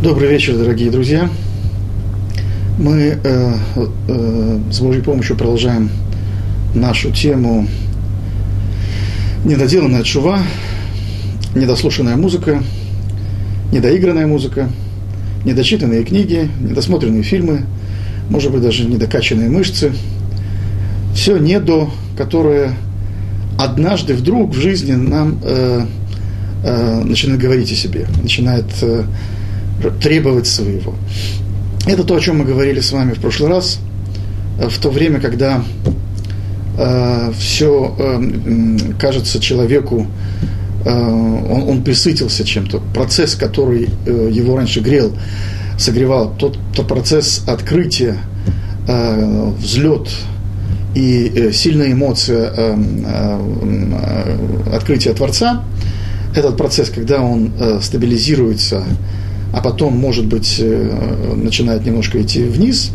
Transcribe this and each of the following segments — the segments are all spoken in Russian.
Добрый вечер, дорогие друзья. Мы э, э, с Божьей помощью продолжаем нашу тему недоделанная чува, недослушанная музыка, недоигранная музыка, недочитанные книги, недосмотренные фильмы, может быть, даже недокачанные мышцы. Все недо, которое однажды вдруг в жизни нам э, э, начинает говорить о себе, начинает э, требовать своего. Это то, о чем мы говорили с вами в прошлый раз, э, в то время, когда э, все э, кажется человеку, э, он, он присытился чем-то. Процесс, который э, его раньше грел, согревал, тот, тот процесс открытия, э, взлет и э, сильная эмоция э, э, открытия Творца, этот процесс, когда он э, стабилизируется, а потом, может быть, э, начинает немножко идти вниз,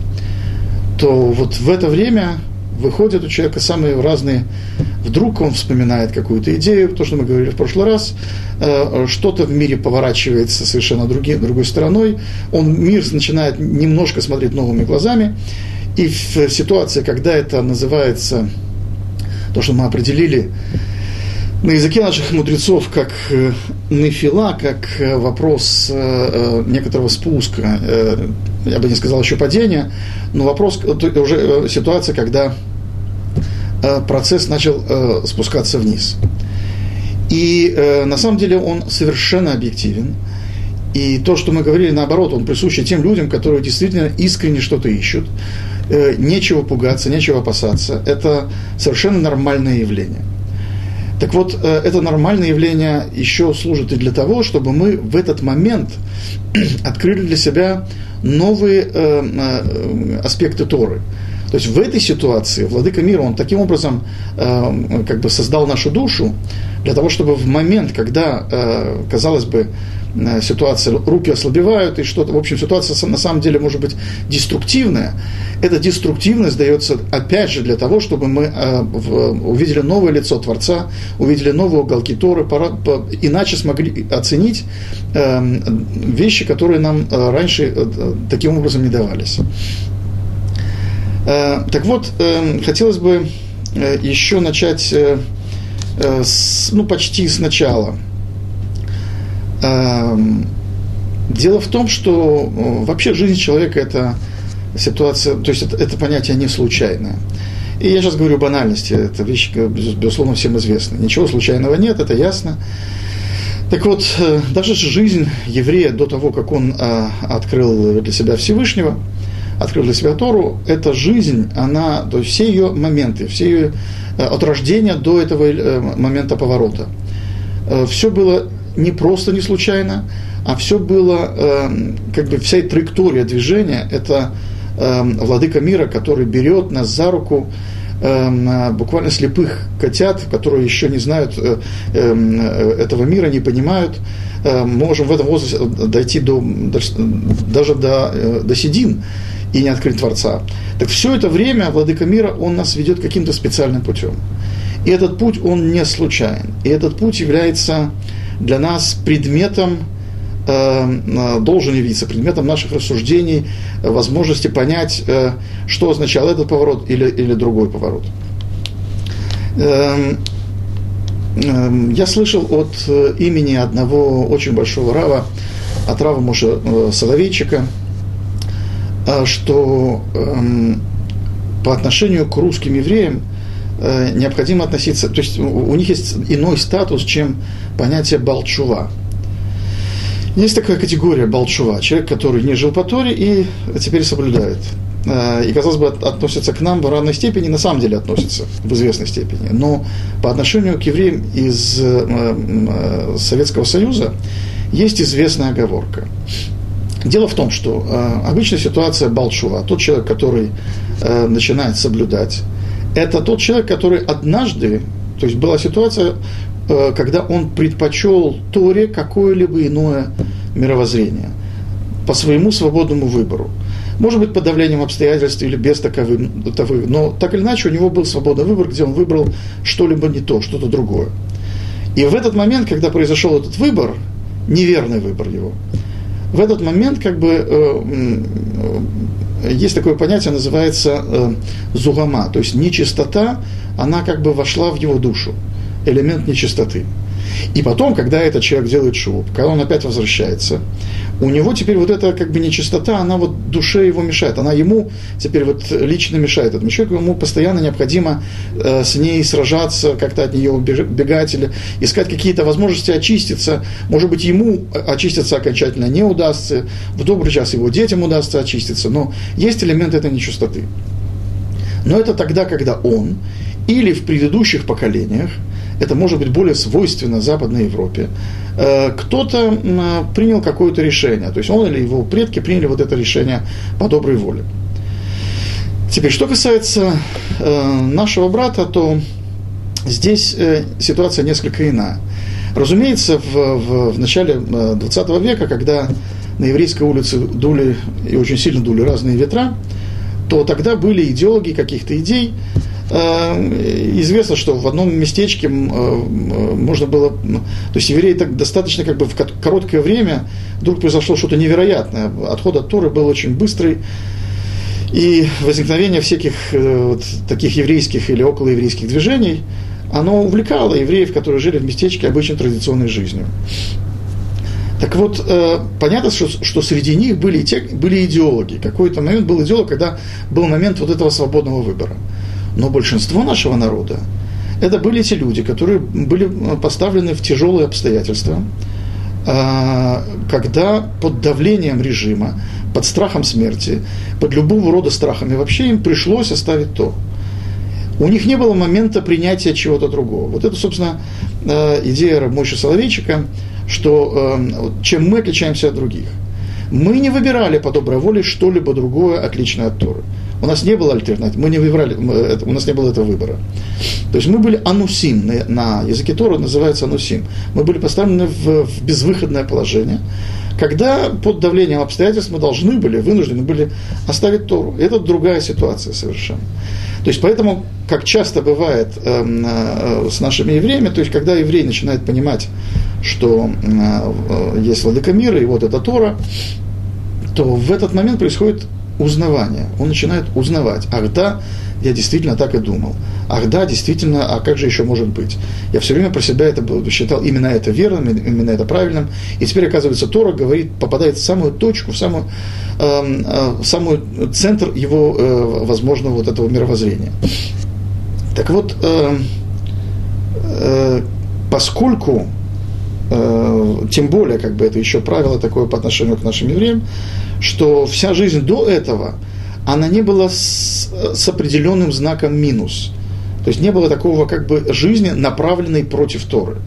то вот в это время выходят у человека самые разные, вдруг он вспоминает какую-то идею, то, что мы говорили в прошлый раз, э, что-то в мире поворачивается совершенно другим, другой стороной, он мир начинает немножко смотреть новыми глазами, и в ситуации, когда это называется, то, что мы определили, на языке наших мудрецов как э, нефила, как э, вопрос э, некоторого спуска, я бы не сказал еще падения, но вопрос, уже ситуация, когда процесс начал спускаться вниз. И на самом деле он совершенно объективен. И то, что мы говорили, наоборот, он присущ тем людям, которые действительно искренне что-то ищут. Нечего пугаться, нечего опасаться. Это совершенно нормальное явление. Так вот, э, это нормальное явление еще служит и для того, чтобы мы в этот момент открыли для себя новые э, э, аспекты Торы. То есть в этой ситуации Владыка мира, он таким образом э, как бы создал нашу душу, для того, чтобы в момент, когда, э, казалось бы, Э, ситуация, руки ослабевают, и что-то, в общем, ситуация на самом деле может быть деструктивная. Эта деструктивность дается, опять же, для того, чтобы мы э, в, увидели новое лицо Творца, увидели новые уголки Торы, пора, по, иначе смогли оценить э, вещи, которые нам э, раньше э, таким образом не давались. Э, так вот, э, хотелось бы э, еще начать с, ну, почти сначала – дело в том, что вообще жизнь человека – это ситуация, то есть это, это понятие не случайное. И я сейчас говорю банальности, это вещь, безусловно, всем известна. Ничего случайного нет, это ясно. Так вот, даже жизнь еврея до того, как он открыл для себя Всевышнего, открыл для себя Тору, эта жизнь, она, то есть все ее моменты, все ее от рождения до этого момента поворота, все было не просто не случайно, а все было, э, как бы вся траектория движения, это э, владыка мира, который берет нас за руку, э, буквально слепых котят, которые еще не знают э, э, этого мира, не понимают, э, можем в этом возрасте дойти до, даже до, э, до седин и не открыть Творца. Так все это время Владыка мира, он нас ведет каким-то специальным путем. И этот путь, он не случайен. И этот путь является для нас предметом, э, э, должен явиться предметом наших рассуждений, э, возможности понять, что означал этот поворот или, или другой поворот. Эм, я слышал от имени одного очень большого рава, от рава Муша Соловейчика, что эм, по отношению к русским евреям – Э, необходимо относиться, то есть у них есть иной статус, чем понятие балчува. Есть такая категория балчува, человек, который не жил по Торе и теперь соблюдает. Э, и, казалось бы, относится к нам в равной степени, на самом деле относится в известной степени. Но по отношению к евреям из э, Советского Союза есть известная оговорка. Дело в том, что обычная ситуация Балчува, тот человек, который начинает соблюдать, это тот человек, который однажды, то есть была ситуация, э, когда он предпочел Торе какое-либо иное мировоззрение по своему свободному выбору. Может быть, под давлением обстоятельств или без таковых, но так или иначе у него был свободный выбор, где он выбрал что-либо не то, что-то другое. И в этот момент, когда произошел этот выбор, неверный выбор его, в этот момент как бы э, есть такое понятие, называется э, зугама, то есть нечистота, она как бы вошла в его душу, элемент нечистоты. И потом, когда этот человек делает шуб, когда он опять возвращается, у него теперь вот эта как бы нечистота, она вот душе его мешает, она ему теперь вот лично мешает этому человеку, ему постоянно необходимо э, с ней сражаться, как-то от нее убегать или искать какие-то возможности очиститься. Может быть, ему очиститься окончательно не удастся, в добрый час его детям удастся очиститься, но есть элемент этой нечистоты. Но это тогда, когда он или в предыдущих поколениях это может быть более свойственно Западной Европе, э, кто-то принял какое-то решение, то есть он или его предки приняли вот это решение по доброй воле. Теперь, что касается э, нашего брата, то здесь э, ситуация несколько иная. Разумеется, в, в, в начале 20 века, когда на еврейской улице дули и очень сильно дули разные ветра, то тогда были идеологи каких-то идей, известно, что в одном местечке э, можно было, то есть евреи так достаточно как бы в короткое время вдруг произошло что-то невероятное. Отход от Торы был очень быстрый, и возникновение всяких э, вот, таких еврейских или околоеврейских движений, оно увлекало евреев, которые жили в местечке обычной традиционной жизнью. Так вот, э, понятно, что, что среди них были, те, были идеологи. Какой-то момент был идеолог, когда был момент вот этого свободного выбора. Но большинство нашего народа это были те люди, которые были поставлены в тяжелые обстоятельства, а, когда под давлением режима, под страхом смерти, под любого рода страхами вообще им пришлось оставить то. У них не было момента принятия чего-то другого. Вот это, собственно, э, идея Мойши Соловейчика, что э, чем мы отличаемся от других. Мы не выбирали по доброй воле что-либо другое, отличное от Торы. У нас не было альтернатив, мы не выбирали, у нас не было этого выбора. То есть мы были анусим, на, языке Тора называется анусим. Мы были поставлены в, в безвыходное положение, когда под давлением обстоятельств мы должны были, вынуждены были оставить Тору. Это другая ситуация совершенно. То есть поэтому, как часто бывает э, э, с нашими евреями, то есть когда еврей начинает понимать, что э, есть владыка мира, и вот это Тора, то в этот момент происходит узнавание. Он начинает узнавать. Ах да, я действительно так и думал. Ах да, действительно, а как же еще может быть? Я все время про себя это считал именно это верным, именно это правильным. И теперь, оказывается, Тора говорит, попадает в самую точку, в самую, э, э, в самую центр его э, возможного вот этого мировоззрения. Так вот, э, э, поскольку тем более, как бы это еще правило такое по отношению к нашим евреям, что вся жизнь до этого, она не была с, с определенным знаком минус. То есть не было такого как бы жизни, направленной против Торы.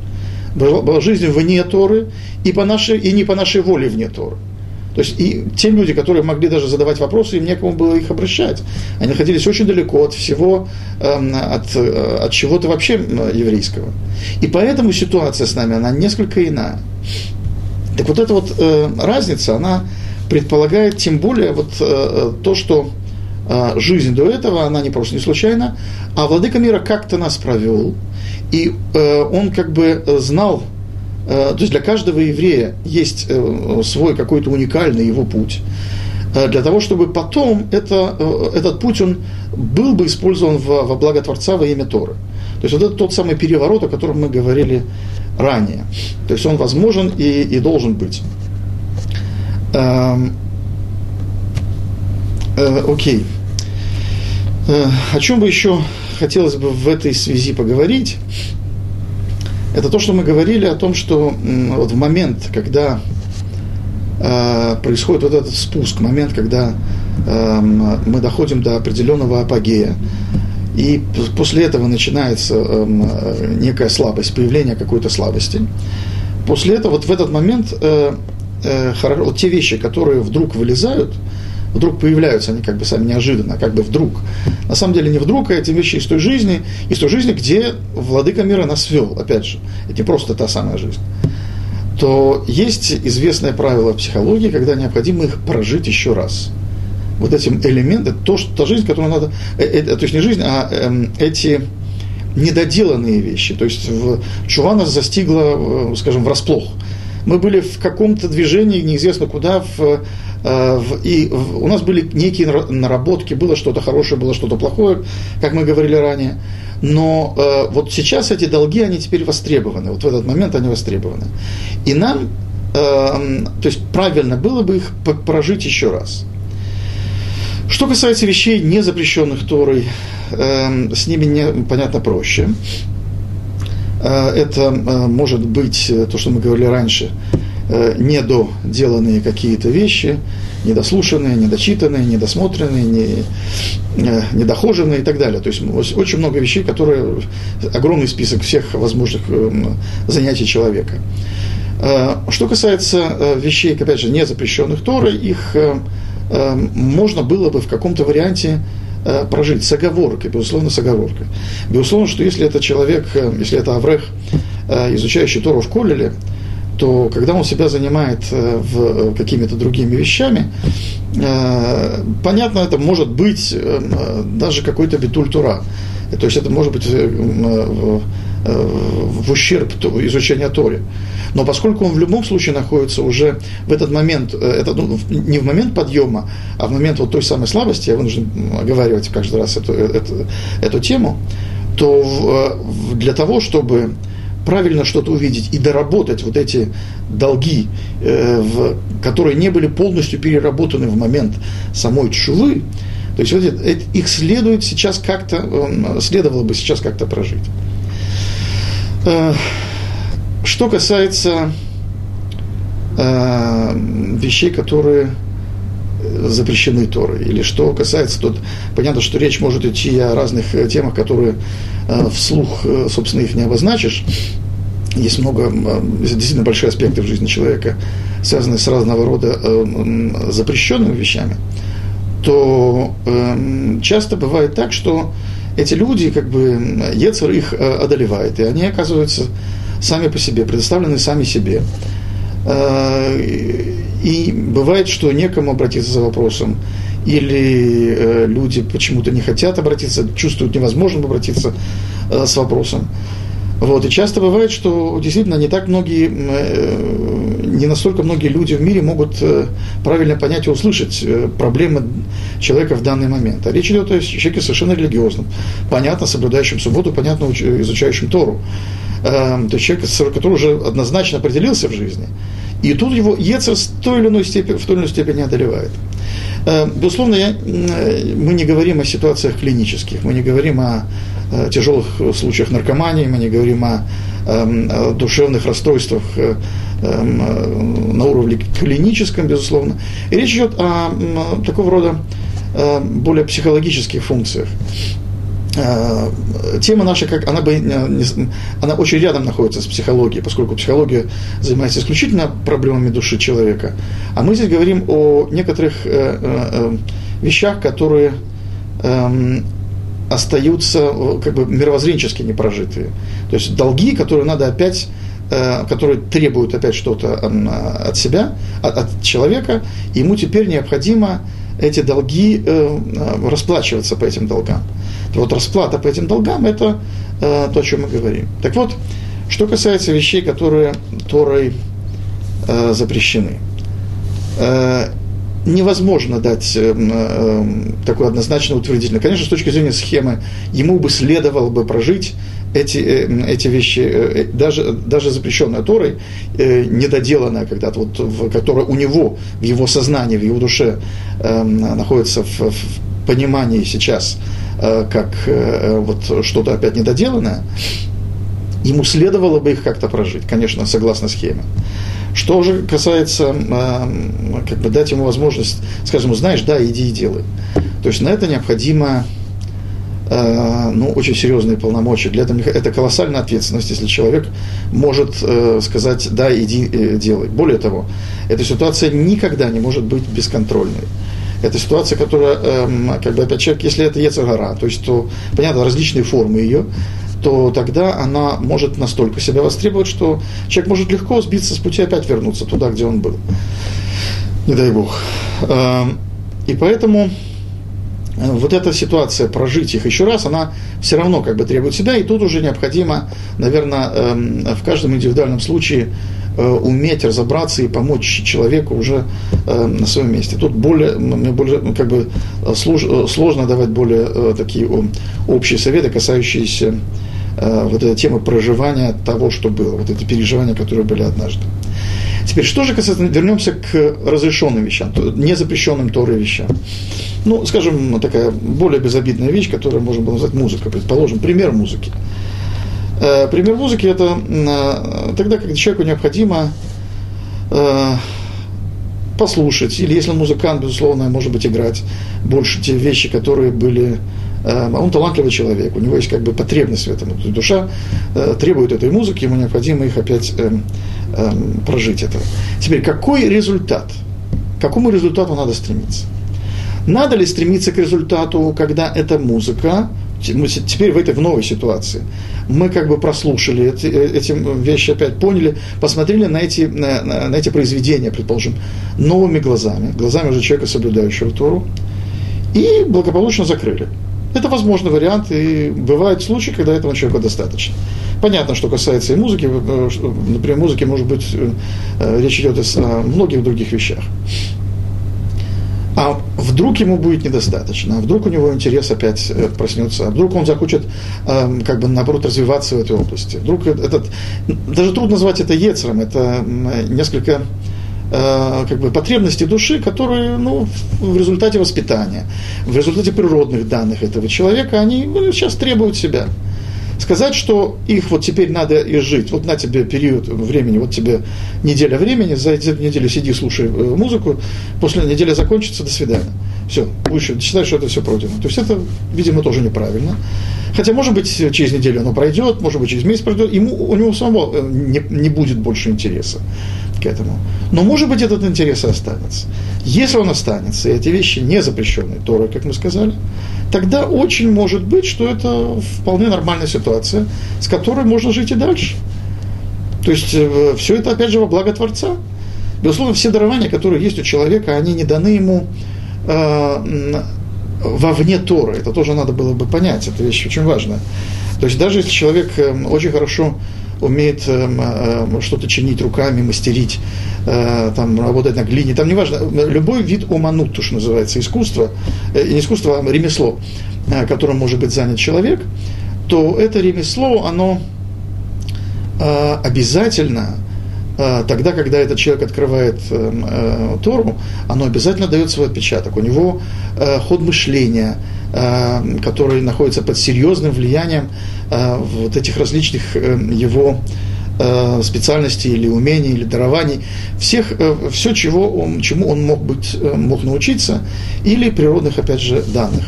Была, была жизнь вне Торы и, по нашей, и не по нашей воле вне Торы. То есть и те люди, которые могли даже задавать вопросы, им некому было их обращать. Они находились очень далеко от всего, эм, от, э, от чего-то вообще еврейского. И поэтому ситуация с нами, она несколько иная. Так вот эта вот э, разница, она предполагает тем более вот э, то, что жизнь до этого, она не просто не случайна, а владыка мира как-то нас провел, и он как бы знал, то есть для каждого еврея есть э, свой какой-то уникальный его путь, э, для того, чтобы потом это, э, этот путь он был бы использован во, во благо Творца во имя Торы. То есть вот это тот самый переворот, о котором мы говорили ранее. То есть он возможен и, и должен быть. Эм, э, окей. Э, о чем бы еще хотелось бы в этой связи поговорить? Это то, что мы говорили о том, что вот в момент, когда э, происходит вот этот спуск, момент, когда э, мы доходим до определенного апогея, и после этого начинается э, некая слабость, появление какой-то слабости. После этого, вот в этот момент, э, э, вот те вещи, которые вдруг вылезают, вдруг появляются они как бы сами неожиданно, как бы вдруг. На самом деле не вдруг, а эти вещи из той жизни, из той жизни, где владыка мира нас вел, опять же. Это не просто та самая жизнь. То есть известное правило психологии, когда необходимо их прожить еще раз. Вот этим элементом, то, что, та жизнь, которую надо, э, э, то есть не жизнь, а э, эти недоделанные вещи. То есть в, чува нас застигла, э, скажем, врасплох мы были в каком-то движении, неизвестно куда, в, и в, у нас были некие наработки, было что-то хорошее, было что-то плохое, как мы говорили ранее. Но э, вот сейчас эти долги, они теперь востребованы, вот в этот момент они востребованы. И нам, э, то есть правильно было бы их прожить еще раз. Что касается вещей, не запрещенных Торой, э, с ними не, понятно проще. Э, это э, может быть э, то, что мы говорили раньше, недоделанные какие-то вещи, недослушанные, недочитанные, недосмотренные, не, недохоженные и так далее. То есть очень много вещей, которые огромный список всех возможных занятий человека. Что касается вещей, опять же, не запрещенных Торой, их можно было бы в каком-то варианте Э, прожить с оговоркой, безусловно, с оговоркой. Безусловно, что если это человек, э, если это Аврех, э, изучающий Тору в Колеле, то когда он себя занимает в какими-то другими вещами, понятно, это может быть даже какой-то битуль Тура. То есть это может быть в ущерб изучения Торы. Но поскольку он в любом случае находится уже в этот момент, э, это ну, не в момент подъема, а в момент вот той самой слабости, я вынужден оговаривать каждый раз эту, э, эту, эту тему, то э, для того, чтобы правильно что-то увидеть и доработать вот эти долги, э, в, которые не были полностью переработаны в момент самой чувы, то есть вот это, их следует сейчас как-то, э, следовало бы сейчас как-то прожить. Э, что касается э, вещей, которые запрещены Торой, или что касается тут, понятно, что речь может идти о разных э, темах, которые э, вслух, э, собственно, их не обозначишь. Есть много, действительно большие аспекты в жизни человека, связанные с разного рода запрещенными вещами, то часто бывает так, что эти люди, как бы, Ецер их одолевает, и они оказываются сами по себе, предоставлены сами себе. Э, и бывает, что некому обратиться за вопросом, или э, люди почему-то не хотят обратиться, чувствуют невозможным обратиться э, с вопросом. Вот. И часто бывает, что действительно не так многие, не настолько многие люди в мире могут правильно понять и услышать проблемы человека в данный момент. А речь идет о человеке совершенно религиозном, понятно, соблюдающем субботу, понятно, изучающем Тору. Эм, то есть человек, который уже однозначно определился в жизни, и тут его Ецер в той или иной степени, в той или иной степени одолевает. Эм, безусловно, я, мы не говорим о ситуациях клинических, мы не говорим о, о тяжелых случаях наркомании, мы не говорим о, эм, о душевных расстройствах э, на уровне клиническом, безусловно. И речь идет о, такого рода э, более психологических функциях. Э, тема наша, как она, бы, э, она очень рядом находится с психологией, поскольку психология занимается исключительно проблемами души человека. А мы здесь говорим о некоторых э, вещах, которые эм, остаются как бы мировоззренчески непрожитые. То есть долги, которые надо опять которые требуют опять что-то от себя, от человека, ему теперь необходимо эти долги расплачиваться по этим долгам. Вот расплата по этим долгам – это э, то, о чем мы говорим. Так вот, что касается вещей, которые Торой э, запрещены. Э, невозможно дать э, э, такой однозначно утвердительно. Конечно, с точки зрения схемы, ему бы следовало бы прожить эти, э, эти вещи, э, даже, даже запрещенная Торой, э, недоделанная когда-то, вот, в, которая у него, в его сознании, в его душе э, находится в, в понимании сейчас – Э, как э, вот что-то опять недоделанное, ему следовало бы их как-то прожить, конечно, согласно схеме. Что же касается, э, как бы дать ему возможность, скажем, знаешь, да, иди и делай. То есть на это необходимо ну, очень серьезные полномочия. Для этого это колоссальная ответственность, если человек может сказать, да, иди, делай. Более того, эта ситуация никогда не может быть бесконтрольной это ситуация, которая, эм, как бы, опять человек, если это Ецагара, то есть, то, понятно, различные формы ее, то тогда она может настолько себя востребовать, что человек может легко сбиться с пути, опять вернуться туда, где он был. Не дай Бог. Эм, и поэтому э, вот эта ситуация, прожить их еще раз, она все равно как бы требует себя, и тут уже необходимо, наверное, эм, в каждом индивидуальном случае уметь разобраться и помочь человеку уже на своем месте. Тут более, мне более как бы сложно давать более такие общие советы, касающиеся вот этой темы проживания того, что было, вот эти переживания, которые были однажды. Теперь, что же касается, вернемся к разрешенным вещам, не запрещенным вещам. Ну, скажем, такая более безобидная вещь, которую можно было назвать музыка, предположим, пример музыки. Э, пример музыки – это э, тогда, когда человеку необходимо э, послушать, или если он музыкант, безусловно, может быть, играть больше те вещи, которые были а он талантливый человек, у него есть как бы потребность в этом. Душа требует этой музыки, ему необходимо их опять эм, прожить это. Теперь, какой результат? К какому результату надо стремиться? Надо ли стремиться к результату, когда эта музыка, мы теперь в этой в новой ситуации, мы как бы прослушали эти, эти вещи, опять поняли, посмотрели на эти, на, на эти произведения, предположим, новыми глазами, глазами уже человека, соблюдающего Тору, и благополучно закрыли. Это возможный вариант, и бывают случаи, когда этого человека достаточно. Понятно, что касается и музыки, э, например, музыки, может быть, э, э, речь идет о многих других вещах. А вдруг ему будет недостаточно, а вдруг у него интерес опять проснется, а вдруг он захочет, эм, как бы, наоборот, развиваться в этой области. Вдруг этот, даже трудно назвать это ецером, это несколько как бы потребности души, которые ну, в результате воспитания, в результате природных данных этого человека, они ну, сейчас требуют себя сказать, что их вот теперь надо и жить. Вот на тебе период времени, вот тебе неделя времени, за эти неделю сиди, слушай э, музыку, после недели закончится, до свидания. Все, будешь считать, что это все пройдено. То есть это, видимо, тоже неправильно. Хотя, может быть, через неделю оно пройдет, может быть, через месяц пройдет, ему, у него самого э, не, не будет больше интереса к этому. Но, может быть, этот интерес останется. Если он останется, и эти вещи не запрещенные Торой, как мы сказали, тогда очень может быть, что это вполне нормальная ситуация, с которой можно жить и дальше. То есть э, все это, опять же, во благо Творца. Безусловно, все дарования, которые есть у человека, они не даны ему э, вовне Торы. Это тоже надо было бы понять, это вещь очень важная. То есть даже если человек э, очень хорошо умеет э, что-то чинить руками, мастерить, э, там, работать на глине, там неважно, любой вид уманут, то, что называется, искусство, э, не искусство, а ремесло, э, которым может быть занят человек, то это ремесло, оно э, обязательно э, тогда, когда этот человек открывает э, э, Тору, оно обязательно дает свой отпечаток. У него э, ход мышления, который находится под серьезным влиянием Э, вот этих различных э, его э, специальностей или умений, или дарований, всех, все, чего он, чему он мог, быть, мог научиться, или природных, опять же, данных.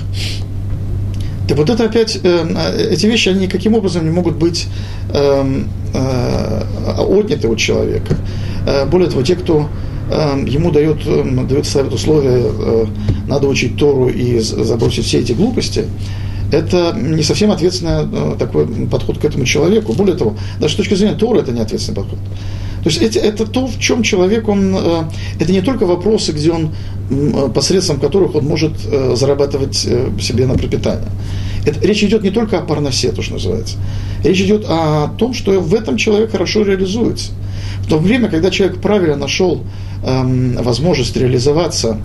Так вот это опять, эти вещи, они никаким образом не могут быть отняты у человека. Более того, те, кто ему дает, дает ставит условия, надо учить Тору и забросить все эти глупости, это не совсем ответственный э, такой подход к этому человеку. Более того, даже с точки зрения Тора это не ответственный подход. То есть это, это то, в чем человек, он, э, это не только вопросы, где он, э, посредством которых он может зарабатывать себе на пропитание. Это, речь идет не только о парносе, то, что называется. Речь идет о том, что в этом человек хорошо реализуется. То время, когда человек правильно нашел эм, возможность реализоваться,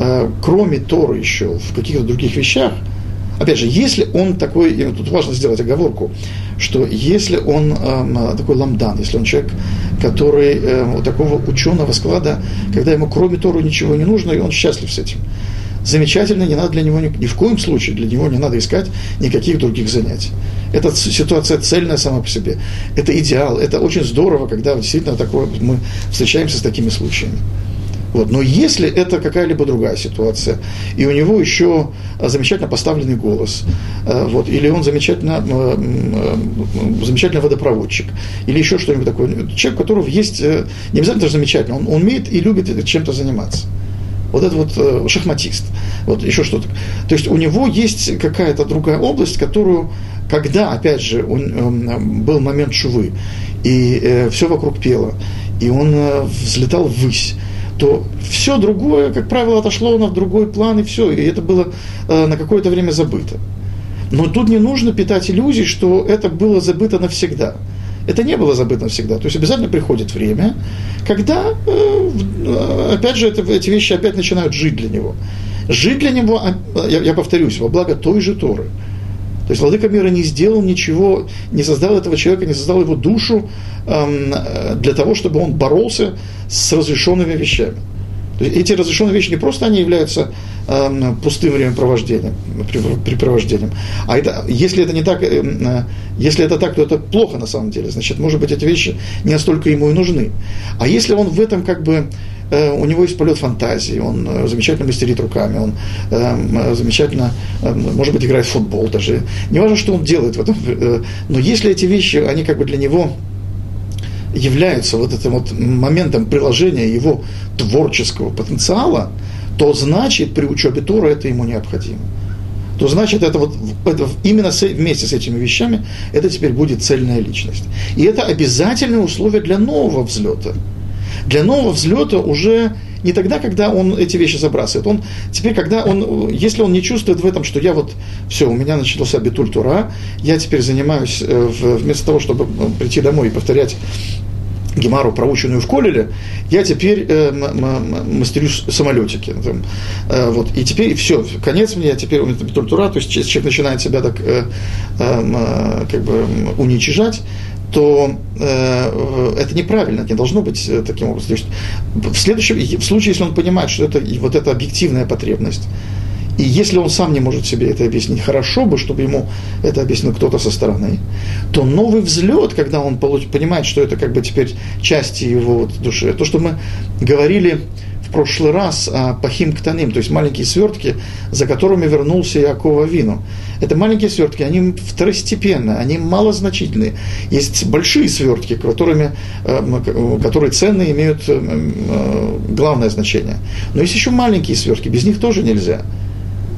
э, кроме Торы еще, в каких-то других вещах – Опять же, если он такой, и тут важно сделать оговорку, что если он э, такой ламдан, если он человек, который э, такого ученого склада, когда ему кроме Тору ничего не нужно, и он счастлив с этим, замечательно, не надо для него ни, ни в коем случае для него не надо искать никаких других занятий. Эта ситуация цельная сама по себе. Это идеал, это очень здорово, когда действительно такое, мы встречаемся с такими случаями. Вот. Но если это какая-либо другая ситуация, и у него еще замечательно поставленный голос, э, вот, или он замечательно, э, э, замечательный водопроводчик, или еще что-нибудь такое, человек, у которого есть, не обязательно даже замечательно, он, он умеет и любит чем-то заниматься. Вот это вот шахматист, вот еще что-то. То есть у него есть какая-то другая область, которую, когда, опять же, он, был момент шувы, и э, все вокруг пело, и он э, взлетал ввысь, то все другое, как правило, отошло на другой план, и все, и это было э, на какое-то время забыто. Но тут не нужно питать иллюзий, что это было забыто навсегда. Это не было забыто навсегда. То есть обязательно приходит время, когда, э, опять же, это, эти вещи опять начинают жить для него. Жить для него, а, я, я повторюсь, во благо той же Торы. То есть Владыка мира не сделал ничего, не создал этого человека, не создал его душу эм, для того, чтобы он боролся с разрешенными вещами. Эти разрешенные вещи не просто они являются э, пустым времяпровождением, препровождением, а это, если это не так, э, э, если это так, то это плохо на самом деле. Значит, может быть, эти вещи не настолько ему и нужны. А если он в этом как бы Э, у него есть полет фантазии, он э, замечательно мастерит руками, он э, замечательно, может быть, играет в футбол даже. Не важно, что он делает в этом, но если эти вещи, они как бы для него являются вот этим вот моментом приложения его творческого потенциала, то значит при учебе Тора это ему необходимо. То значит, это вот это именно с, вместе с этими вещами это теперь будет цельная личность. И это обязательное условие для нового взлета для нового взлета уже не тогда, когда он эти вещи забрасывает. Он теперь, когда он, если он не чувствует в этом, что я вот, все, у меня начался битуль тура, я теперь занимаюсь, э, вместо того, чтобы э, прийти домой и повторять Гемару, проученную в Колеле, я теперь э, мастерю самолетики. Там, э, вот, и теперь все, конец мне, теперь у меня тура, то есть человек начинает себя так э, э, э как бы уничижать, то э, это неправильно, не должно быть э, таким образом. То есть в следующем в случае, если он понимает, что это вот эта объективная потребность, и если он сам не может себе это объяснить, хорошо бы, чтобы ему это объяснил кто-то со стороны, то новый взлет, когда он понимает, что это как бы теперь части его вот души, то, что мы говорили прошлый раз о Пахим Ктаним, то есть маленькие свертки, за которыми вернулся Иакова Вину. Это маленькие свертки, они второстепенные, они малозначительные. Есть большие свертки, которыми, э, которые ценные, имеют э, э, главное значение. Но есть еще маленькие свертки, без них тоже нельзя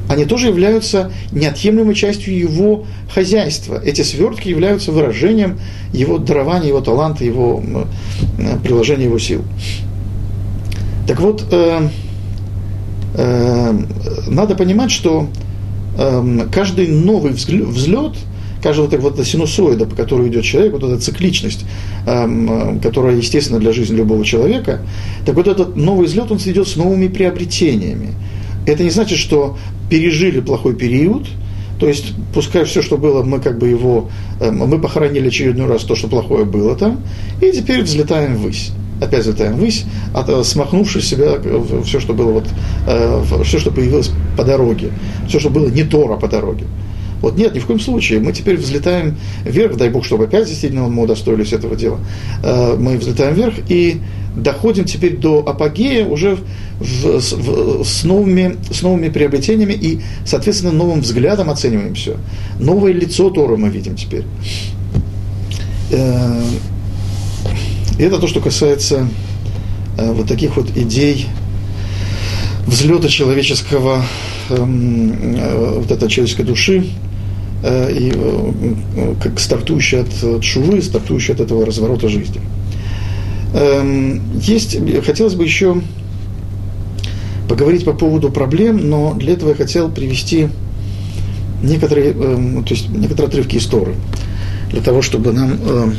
они тоже являются неотъемлемой частью его хозяйства. Эти свертки являются выражением его дарования, его таланта, его приложения его сил. Так вот, э, э, надо понимать, что э, каждый новый взлет, каждая вот эта вот синусоида, по которой идет человек, вот эта цикличность, э, которая естественна для жизни любого человека, так вот этот новый взлет, он идет с новыми приобретениями. Это не значит, что пережили плохой период, то есть, пускай все, что было, мы как бы его, э, мы похоронили очередной раз то, что плохое было там, и теперь взлетаем ввысь опять взлетаем ввысь, от, э, смахнувши себя все, что было вот, э, все, что появилось по дороге, все, что было не Тора по дороге. Вот нет, ни в коем случае. Мы теперь взлетаем вверх, дай Бог, чтобы опять действительно мы удостоились этого дела. Мы взлетаем вверх и доходим теперь до апогея уже в, в, с, новыми, с новыми приобретениями и, соответственно, новым взглядом оцениваем все. Новое лицо Торы мы видим теперь. И это то, что касается э, вот таких вот идей взлета человеческого, эм, э, вот этой человеческой души, э, и э, как стартующей от шувы, стартующей от этого разворота жизни. Э, есть, хотелось бы еще поговорить по поводу проблем, но для этого я хотел привести некоторые, э, то есть некоторые отрывки истории, для того, чтобы нам э,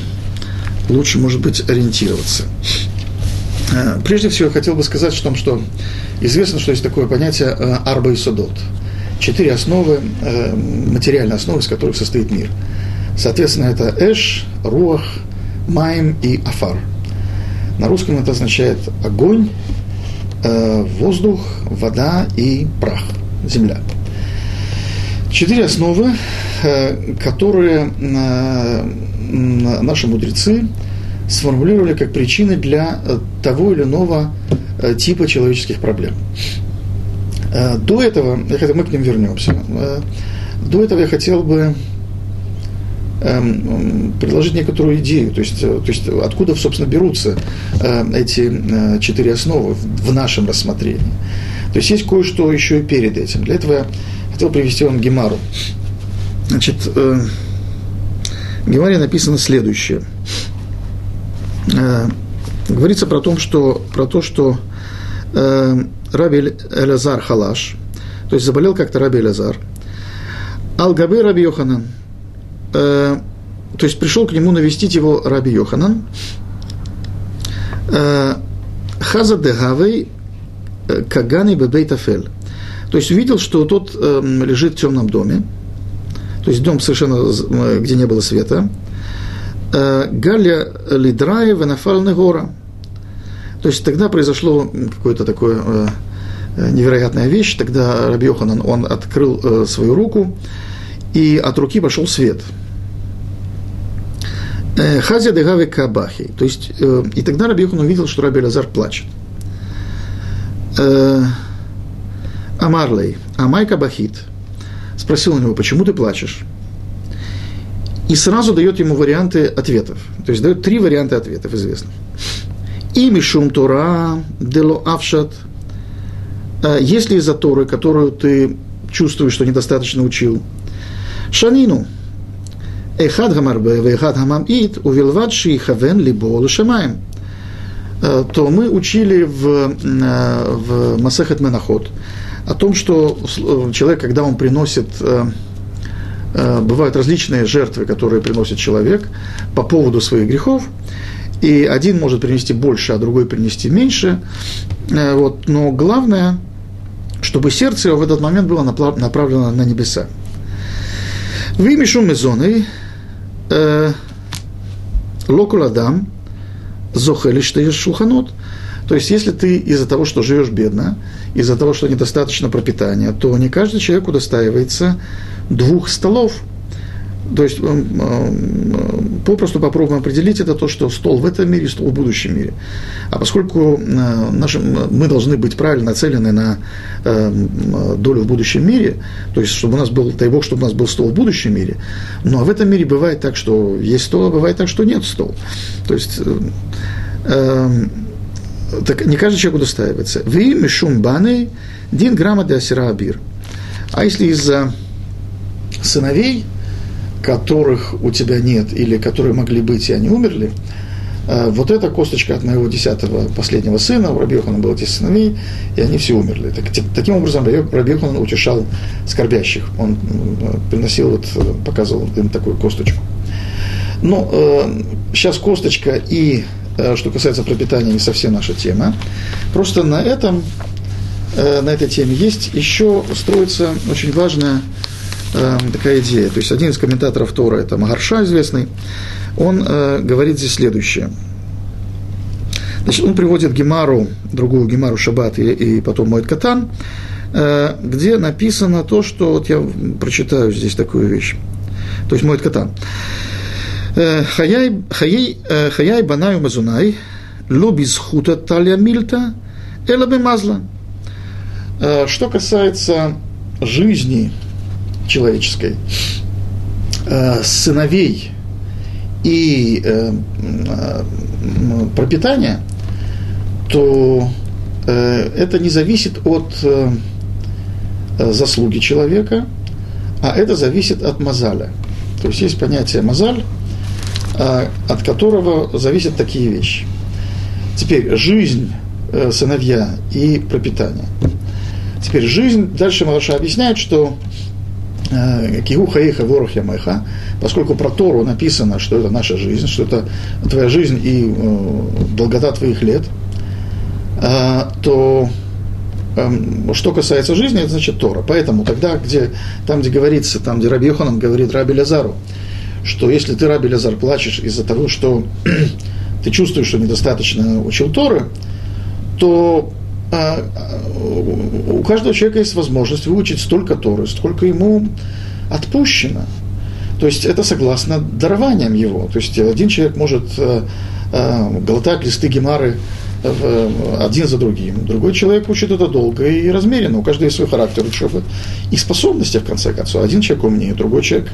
лучше, может быть, ориентироваться. Э, прежде всего, я хотел бы сказать о том, что известно, что есть такое понятие э, арба и судот. Четыре основы, э, материальные основы, из которых состоит мир. Соответственно, это эш, руах, майм и афар. На русском это означает огонь, воздух, вода и прах, земля. Четыре основы, которые наши мудрецы сформулировали как причины для э, того или иного э, типа человеческих проблем. Э, до этого, мы к ним вернемся, до этого я хотел бы предложить некоторую идею, то есть, то есть откуда, собственно, берутся эти четыре основы в нашем рассмотрении. То есть есть кое-что еще и перед этим. Для этого я хотел привести вам Гемару. Значит, в Гемаре написано следующее. Э, говорится про, том, что, про то, что э, Раби Элязар Халаш, то есть заболел как-то Раби Элязар, Алгабы Раби Йоханан, э, то есть пришел к нему навестить его Раби Йоханан, э, Хаза Дегавей э, Кагани Бебейтафель. То есть увидел, что тот э, лежит в темном доме, то есть дом совершенно, где не было света. Галя Лидрая Венафаль гора. То есть тогда произошло какое-то такое невероятная вещь. Тогда Раби Йоханан, он открыл свою руку, и от руки пошел свет – Э, Хазя Дегави Кабахи. То есть, э, и тогда Рабиохан увидел, что Раби Лазар плачет. Э, Амарлей, Амай Кабахит, спросил у него, почему ты плачешь? И сразу дает ему варианты ответов. То есть дает три варианта ответов известных. И Мишум Тора, Дело Авшат. Если из-за Торы, которую ты чувствуешь, что недостаточно учил. Шанину, Эхад гамарбе, вехад гамамит, увилвад шихавен либо лошамаем. То мы учили в, в Масахет Менахот о том, что человек, когда он приносит бывают различные жертвы, которые приносит человек по поводу своих грехов, и один может принести больше, а другой принести меньше. Вот. Но главное, чтобы сердце его в этот момент было направлено на небеса. Вы мишум мезоны, локуладам зохели что шулханот. То есть, если ты из-за того, что живешь бедно, из-за того, что недостаточно пропитания, то не каждый человек удостаивается двух столов – то есть попросту попробуем определить это то, что стол в этом мире, стол в будущем мире. А поскольку э, нашим, мы должны быть правильно нацелены на э, долю в будущем мире, то есть чтобы у нас был, дай Бог, чтобы у нас был стол в будущем мире, ну а в этом мире бывает так, что есть стол, а бывает так, что нет стол. То есть э, так не каждый человек удостаивается. Вы мишум баны дин грамма де асира абир. А если из-за сыновей – которых у тебя нет или которые могли быть, и они умерли, э, вот эта косточка от моего десятого последнего сына, у Рабиохана было 10 сыновей, и они все умерли. Так, таким образом Рабиохан утешал скорбящих. Он э, приносил, вот, э, показывал им такую косточку. Но э, сейчас косточка и, э, что касается пропитания, не совсем наша тема. Просто на этом, э, на этой теме есть еще строится очень важная э, такая идея. То есть один из комментаторов Тора, это Магарша известный, он э, говорит здесь следующее. Значит, он приводит Гемару, другую Гемару Шаббат и, и потом Моет Катан, э, где написано то, что вот я прочитаю здесь такую вещь. То есть Моет Катан. «Э, хаяй, банаю мазунай, лобиз хута талия мильта, элабе мазла. Что касается жизни человеческой, э, сыновей и э, э, пропитания, то это не зависит от заслуги человека, а это зависит от мазаля. То есть есть понятие мазаль, от которого зависят такие вещи. Теперь жизнь сыновья и пропитание. Теперь жизнь, дальше Малаша объясняет, что Э, Кигу хаиха ворох ямайха, поскольку про Тору написано, что это наша жизнь, что это твоя жизнь и э, долгота твоих лет, э, то э, что касается жизни, это значит Тора. Поэтому тогда, где, там, где говорится, там, где Раби Йоханан говорит Раби Лазару, что если ты, Раби Лазар, плачешь из-за того, что ты чувствуешь, что недостаточно учил Торы, то у каждого человека есть возможность выучить столько Торы, сколько ему отпущено. То есть это согласно дарованиям его. То есть один человек может э, э, глотать листы гемары э, один за другим. Другой человек учит это долго и размеренно. У каждого есть свой характер учебы и способности, в конце концов. Один человек умнее, другой человек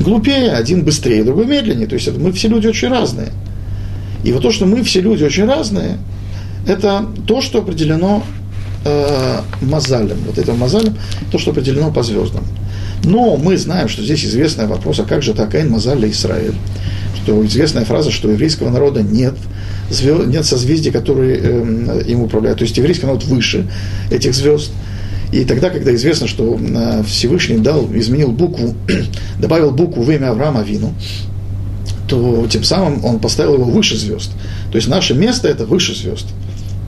глупее, один быстрее, другой медленнее. То есть это, мы все люди очень разные. И вот то, что мы все люди очень разные – это то, что определено э, мазалем. Вот это мазалем, то, что определено по звездам. Но мы знаем, что здесь известный вопрос, а как же так Айн Мазаль Израиль? Что известная фраза, что еврейского народа нет, звезд, нет созвездий, которые э, им управляют. То есть еврейский народ выше этих звезд. И тогда, когда известно, что э, Всевышний дал, изменил букву, добавил букву в имя Авраама Вину, то тем самым он поставил его выше звезд. То есть наше место это выше звезд.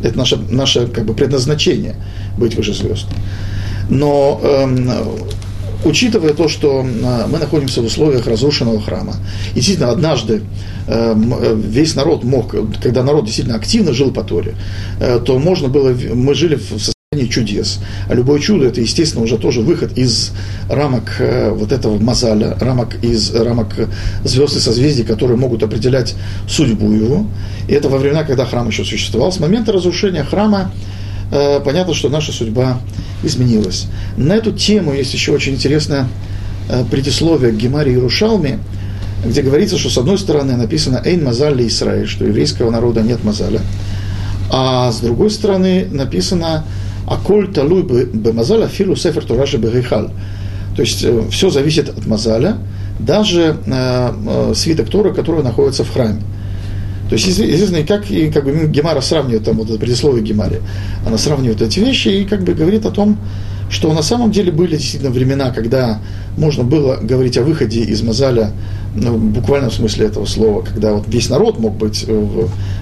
Это наше, наше как бы предназначение быть выше звезд. Но эм, учитывая то, что э, мы находимся в условиях разрушенного храма, и действительно однажды эм, э, весь народ мог, когда народ действительно активно жил по Торе, э, то можно было, мы жили в состоянии чудес. А любое чудо это, естественно, уже тоже выход из рамок вот этого мазаля, рамок из рамок звезд и созвездий, которые могут определять судьбу его. И это во времена, когда храм еще существовал. С момента разрушения храма понятно, что наша судьба изменилось. На эту тему есть еще очень интересное э, предисловие к Гемаре Иерушалме, где говорится, что с одной стороны написано «Эйн мазаль ли Исраиль», что еврейского народа нет мазаля, а с другой стороны написано «Аколь талуй бы мазаля филу сефер туражи бегейхаль». То есть э, все зависит от мазаля, даже э, э, свиток Тора, который находится в храме. То есть, естественно, как, и как бы Гемара сравнивает, там вот это предисловие Гемаре, она сравнивает эти вещи и как бы говорит о том, что на самом деле были действительно времена, когда можно было говорить о выходе из Мазаля, ну, в буквальном смысле этого слова, когда вот весь народ мог быть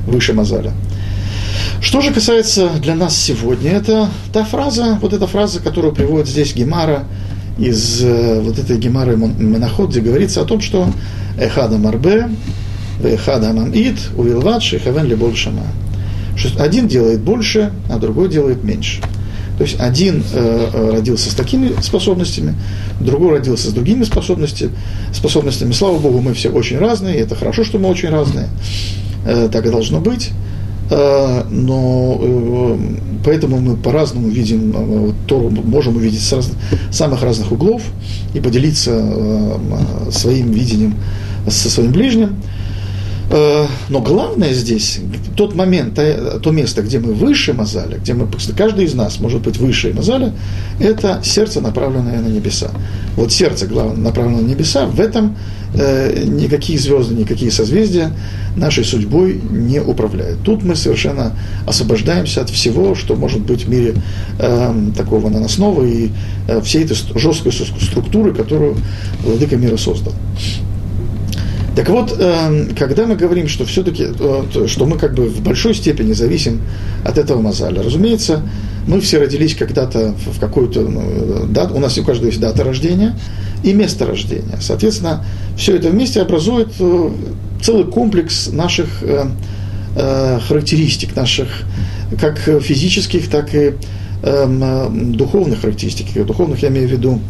выше Мазаля. Что же касается для нас сегодня, это та фраза, вот эта фраза, которую приводит здесь Гемара, из э, вот этой Гемары Монаход, где говорится о том, что Эхада Марбе, Вехад Амамид, Увилват, Шихавен Леболь Шама. Один делает больше, а другой делает меньше. То есть один э, э, родился с такими способностями, другой родился с другими способностями. способностями. Слава Богу, мы все очень разные, и это хорошо, что мы очень разные. Э, так и должно быть. Э, но э, поэтому мы по-разному видим э, Тору, можем увидеть с раз, самых разных углов и поделиться э своим видением со своим ближним. Э, но главное здесь, тот момент, то место, где мы выше Мазаля, где мы, каждый из нас может быть выше Мазаля, это сердце, направленное на небеса. Вот сердце, главное, направленное на небеса, в этом э, никакие звезды, никакие созвездия нашей судьбой не управляют. Тут мы совершенно освобождаемся от всего, что может быть в мире э, такого наносного и э, всей этой жесткой структуры, которую Владыка мира создал. Так вот, эм, когда мы говорим, что все-таки, э, что мы как бы в большой степени зависим от этого мозаля, разумеется, мы все родились когда-то в какую-то ну, дату, у нас у каждого есть дата рождения и место рождения. Соответственно, все это вместе образует э, целый комплекс наших э, характеристик, наших как физических, так и эм, духовных характеристик. Духовных я имею в виду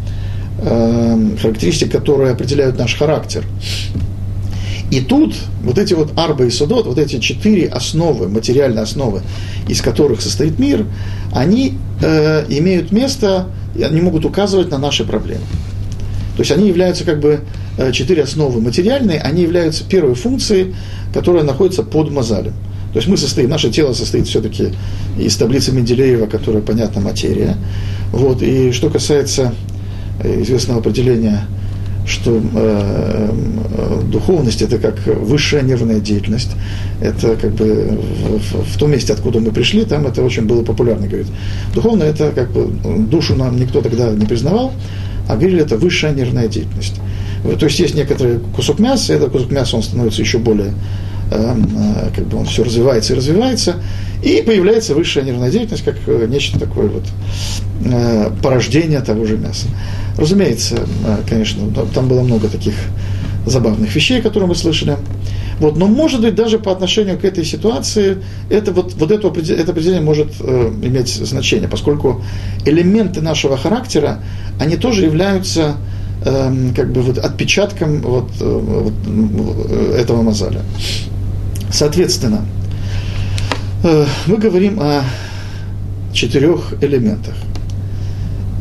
эм, характеристик, которые определяют наш характер. И тут вот эти вот арба и судот, вот эти четыре основы, материальные основы, из которых состоит мир, они э, имеют место, и они могут указывать на наши проблемы. То есть они являются как бы э, четыре основы материальные, они являются первой функцией, которая находится под мозалем. То есть мы состоим, наше тело состоит все-таки из таблицы Менделеева, которая, понятна, материя. Вот. И что касается э, известного определения что э, э, духовность это как высшая нервная деятельность. Это как бы в, в, том месте, откуда мы пришли, там это очень было популярно говорить. Духовно это как бы душу нам никто тогда не признавал, а говорили это высшая нервная деятельность. То есть есть некоторый кусок мяса, этот кусок мяса он становится еще более э, э, как бы он все развивается и развивается, и появляется высшая нервная деятельность, как э, нечто такое вот порождение того же мяса. Разумеется, конечно, там было много таких забавных вещей, которые мы слышали. Вот, но может быть даже по отношению к этой ситуации это, вот, вот это, это определение может э, иметь значение, поскольку элементы нашего характера, они тоже являются э, как бы вот отпечатком вот, э, вот, э, этого мозаля. Соответственно, э, мы говорим о четырех элементах.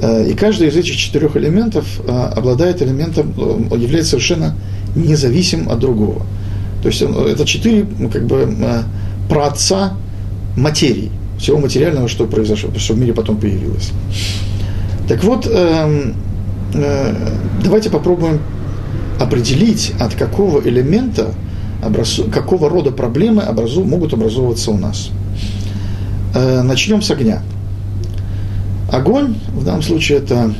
Э, и каждый из этих четырех элементов э, обладает элементом, является совершенно независим от другого. То есть это четыре ну, как бы праотца материи, всего материального, что произошло, что в мире потом появилось. Так вот, эм, давайте попробуем определить, от какого элемента, какого рода проблемы образу, могут образовываться у нас. Начнем с огня. Огонь, в данном случае, это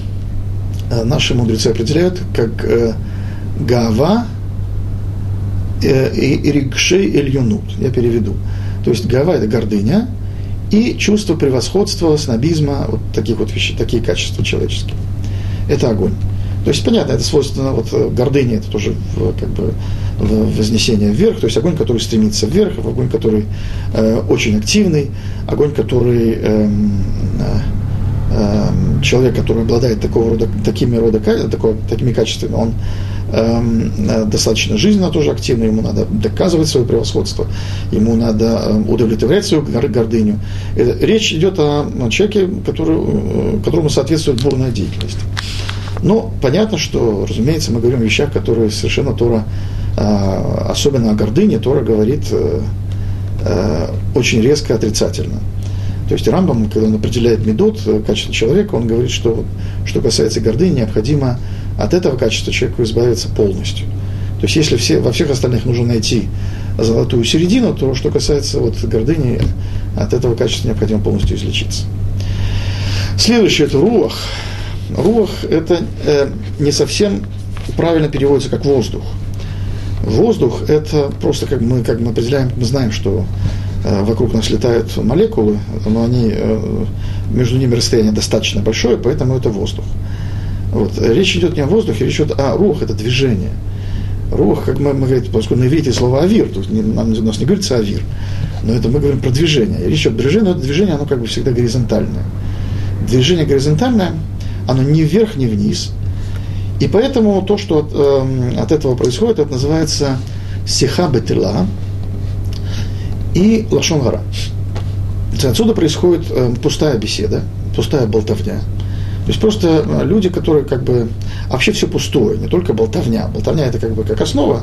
э, наши мудрецы определяют как э, гава э, и рикшей эльюнут. Я переведу. То есть гава – это гордыня, и чувство превосходства, снобизма, вот таких вот вещей, такие качества человеческие. Это огонь. То есть, понятно, это свойственно вот э, гордыне, это тоже как бы вознесение вверх, то есть огонь, который стремится вверх, огонь, который э, очень активный, огонь, который э, э, человек, который обладает такого рода, такими, рода, такого, такими качествами, он эм, э, достаточно жизненно тоже активный, ему надо доказывать свое превосходство, ему надо э, удовлетворять свою гордыню. Это, речь идет о, человеке, который, э, которому соответствует бурная деятельность. Но понятно, что, разумеется, мы говорим о вещах, которые совершенно Тора, особенно о гордыне, Тора говорит э, э, очень резко отрицательно. То есть Рамбам, когда он определяет медот, э, качество человека, он говорит, что что касается гордыни, необходимо от этого качества человеку избавиться полностью. То есть если все, во всех остальных нужно найти золотую середину, то что касается вот гордыни, от этого качества необходимо полностью излечиться. Следующее – это руах. Руах – это э, не совсем правильно переводится как воздух. Воздух – это просто как мы, как мы определяем, мы знаем, что э, вокруг нас летают молекулы, но они, э, между ними расстояние достаточно большое, поэтому это воздух. Вот. Речь идет не о воздухе, речь идет о рух, это движение. Рух, как мы, мы говорим, поскольку на иврите слово авир, то есть нам, у нас не говорится авир, но это мы говорим про движение. Речь идет о движении, но это движение, оно как бы всегда горизонтальное. Движение горизонтальное – оно ни вверх, ни вниз. И поэтому то, что от, э, от этого происходит, это называется сиха бетила и лашон гора. Отсюда происходит э, пустая беседа, пустая болтовня. То есть просто э, люди, которые как бы... Вообще все пустое, не только болтовня. Болтовня это как бы как основа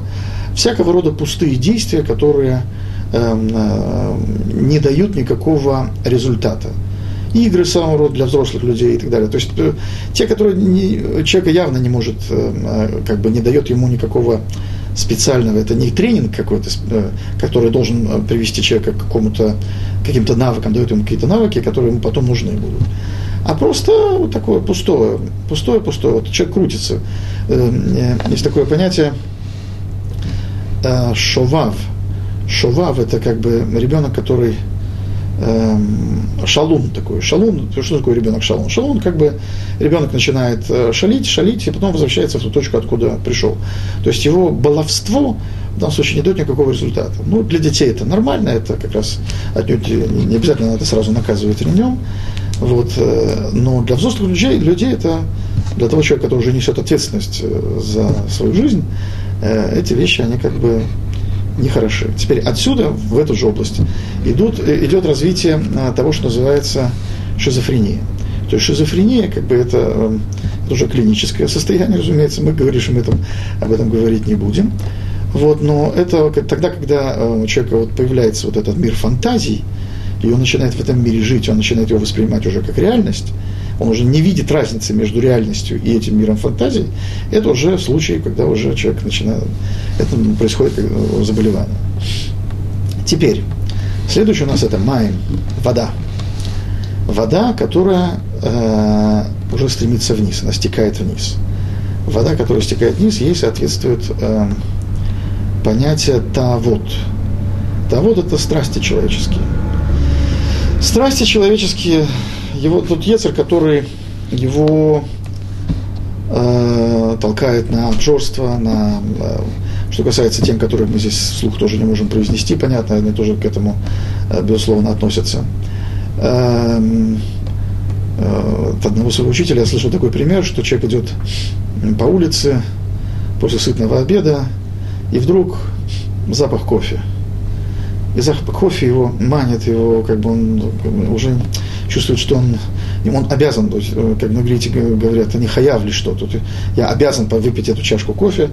всякого рода пустые действия, которые э, э, не дают никакого результата игры самого рода для взрослых людей и так далее. То есть э, те, которые не, человека явно не может, э, а, как бы не дает ему никакого специального, это не тренинг какой-то, э, который должен привести человека к какому-то, каким-то навыкам, дает ему какие-то навыки, которые ему потом нужны будут. А просто вот такое пустое, пустое, пустое. Вот человек крутится. Есть такое понятие шовав. Шовав – это как бы ребенок, который шалун такой. Шалун, что такое ребенок шалун? Шалун, как бы ребенок начинает э, шалить, шалить, и потом возвращается в ту точку, откуда пришел. То есть его баловство в данном случае не дает никакого результата. Ну, для детей это нормально, это как раз отнюдь не обязательно надо сразу наказывать ремнем. Вот, э, но для взрослых людей, людей это для того человека, который уже несет ответственность э, за свою жизнь, эти вещи, они как бы нехороши. Теперь отсюда, в эту же область, идут, э, идет развитие а, того, что называется шизофрения. То есть шизофрения, как бы это, эм, это уже клиническое состояние, разумеется, мы говорим, мы там, об этом говорить не будем. Вот, но это тогда, когда э, у человека вот появляется вот этот мир фантазий, и он начинает в этом мире жить, он начинает его воспринимать уже как реальность, он уже не видит разницы между реальностью и этим миром фантазий, это уже случай, когда уже человек начинает, это происходит заболевание. Теперь, следующий у нас это майм, вода. Вода, которая э, уже стремится вниз, она стекает вниз. Вода, которая стекает вниз, ей соответствует э, понятие тавод. Тавод – это страсти человеческие. Страсти человеческие его тот Ецер, который его э, толкает на обжорство, на, э, что касается тем, которые мы здесь вслух тоже не можем произнести, понятно, они тоже к этому, э, безусловно, относятся. Э, э, от одного своего учителя я слышал такой пример, что человек идет по улице после сытного обеда, и вдруг запах кофе. И запах кофе его манит, его как бы он уже чувствует, что он, он обязан, э, как на иврите говорят, они хаявли что-то, я обязан выпить эту чашку кофе,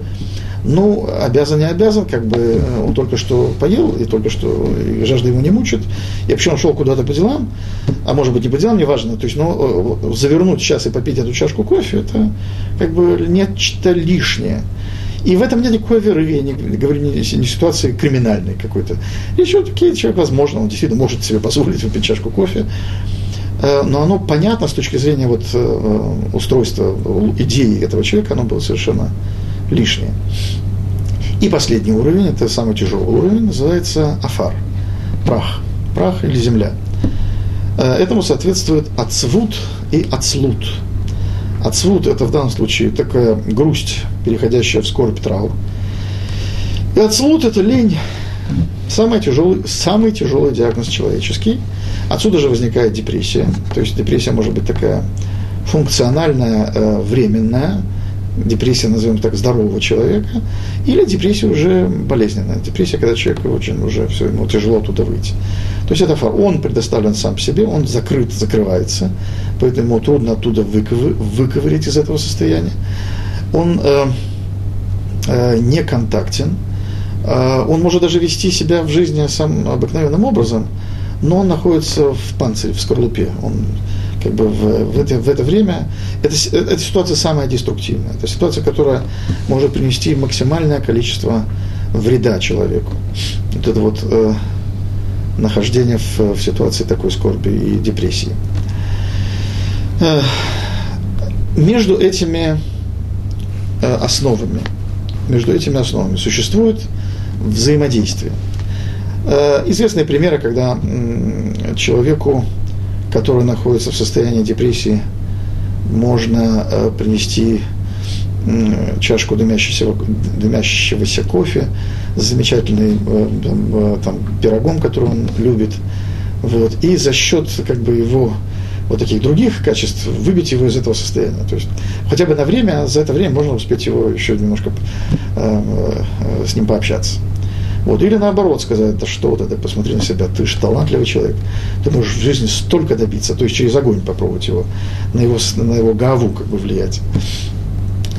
ну, обязан, не обязан, как бы э, он только что поел, и только что и жажда ему не мучит, и вообще он шел куда-то по делам, а может быть не по делам, неважно, то есть, но э, завернуть сейчас и попить эту чашку кофе, это как бы нечто лишнее. И в этом нет никакой веры, я не говорю не, не ситуации криминальной какой-то. Еще такие человек, возможно, он действительно может себе позволить выпить чашку кофе, э, но оно понятно с точки зрения вот э, устройства, идеи этого человека, оно было совершенно лишнее. И последний уровень, это самый тяжелый уровень, называется афар, прах, прах или земля. Этому соответствует ацвут и ацлут. Ацвут – это в данном случае такая грусть, переходящая в скорбь траур. И ацлут – это лень, самый тяжелый, самый тяжелый диагноз человеческий. Отсюда же возникает депрессия. То есть депрессия может быть такая функциональная, э, временная, депрессия, назовем так, здорового человека, или депрессия уже болезненная. Депрессия, когда человек очень уже все, ему тяжело оттуда выйти. То есть это. Он предоставлен сам себе, он закрыт, закрывается, поэтому ему трудно оттуда выковы, выковырять из этого состояния. Он э, э, не контактен, э, он может даже вести себя в жизни самым обыкновенным образом, но он находится в панцире, в скорлупе. Он как бы в, в, это, в это время, это, эта ситуация самая деструктивная. Это ситуация, которая может принести максимальное количество вреда человеку. Вот это вот э, нахождение в, в ситуации такой скорби и депрессии. Э, между этими э, основами, между этими основами существует взаимодействие. Э, известные примеры, когда человеку который находится в состоянии депрессии, можно э, принести чашку дымящегося, дымящегося кофе с замечательным э, там, пирогом, который он любит. Вот, и за счет как бы, его вот таких других качеств выбить его из этого состояния. То есть хотя бы на время, а за это время можно успеть его еще немножко э, э, с ним пообщаться. Вот. Или наоборот сказать, да что вот это, посмотри на себя, ты же талантливый человек, ты можешь в жизни столько добиться, то есть через огонь попробовать его, на его, на его гаву как бы влиять.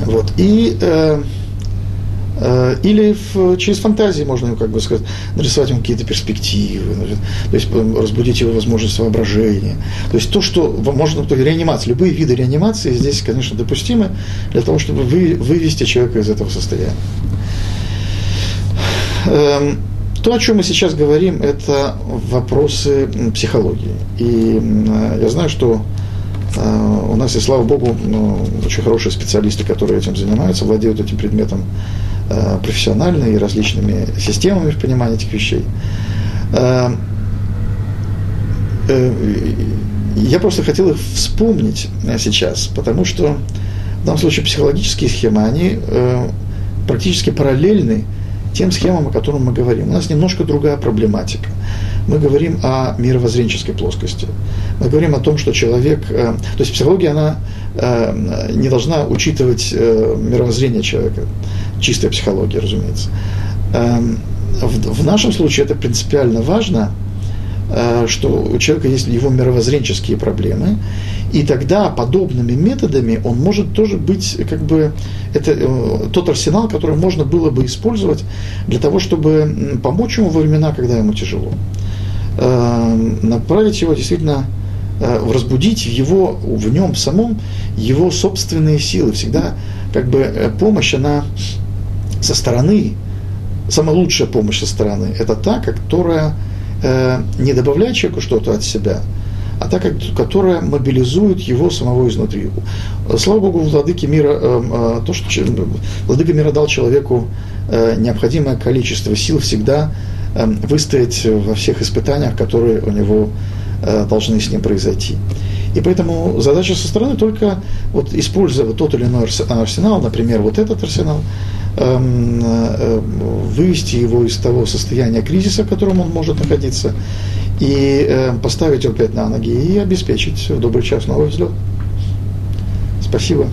Вот. И э, э, или в, через фантазии можно как бы сказать, нарисовать ему какие-то перспективы, то есть разбудить его возможность воображения. То есть то, что можно, то реанимация, любые виды реанимации здесь, конечно, допустимы для того, чтобы вы, вывести человека из этого состояния. Эм, то, о чем мы сейчас говорим, это вопросы психологии. И я знаю, что э, у нас, и слава богу, ну, очень хорошие специалисты, которые этим занимаются, владеют этим предметом э, профессионально и различными системами в понимании этих вещей. Э, я просто хотел их вспомнить сейчас, потому что в данном случае психологические схемы, они практически параллельны тем схемам, о которых мы говорим. У нас немножко другая проблематика. Мы говорим о мировоззренческой плоскости. Мы говорим о том, что человек... Э, то есть психология, она э, не должна учитывать э, мировоззрение человека. Чистая психология, разумеется. Э, в, в нашем случае это принципиально важно – что у человека есть его мировоззренческие проблемы, и тогда подобными методами он может тоже быть как бы это э, тот арсенал, который можно было бы использовать для того, чтобы помочь ему во времена, когда ему тяжело, э, направить его действительно разбудить в его, в нем самом его собственные силы. Всегда как бы помощь, она со стороны, самая лучшая помощь со стороны, это та, которая э, не добавляет человеку что-то от себя, а как, которая мобилизует его самого изнутри. Слава Богу, владыки мира, э, э, то, что владыка мира дал человеку необходимое количество сил всегда выстоять во всех испытаниях, которые у него должны с ним произойти. И поэтому задача со стороны только вот используя вот тот или иной арсенал, например, вот этот арсенал, вывести его из того состояния кризиса, в котором он может находиться, и э, поставить его опять на ноги и обеспечить в добрый час новый взлет. Спасибо.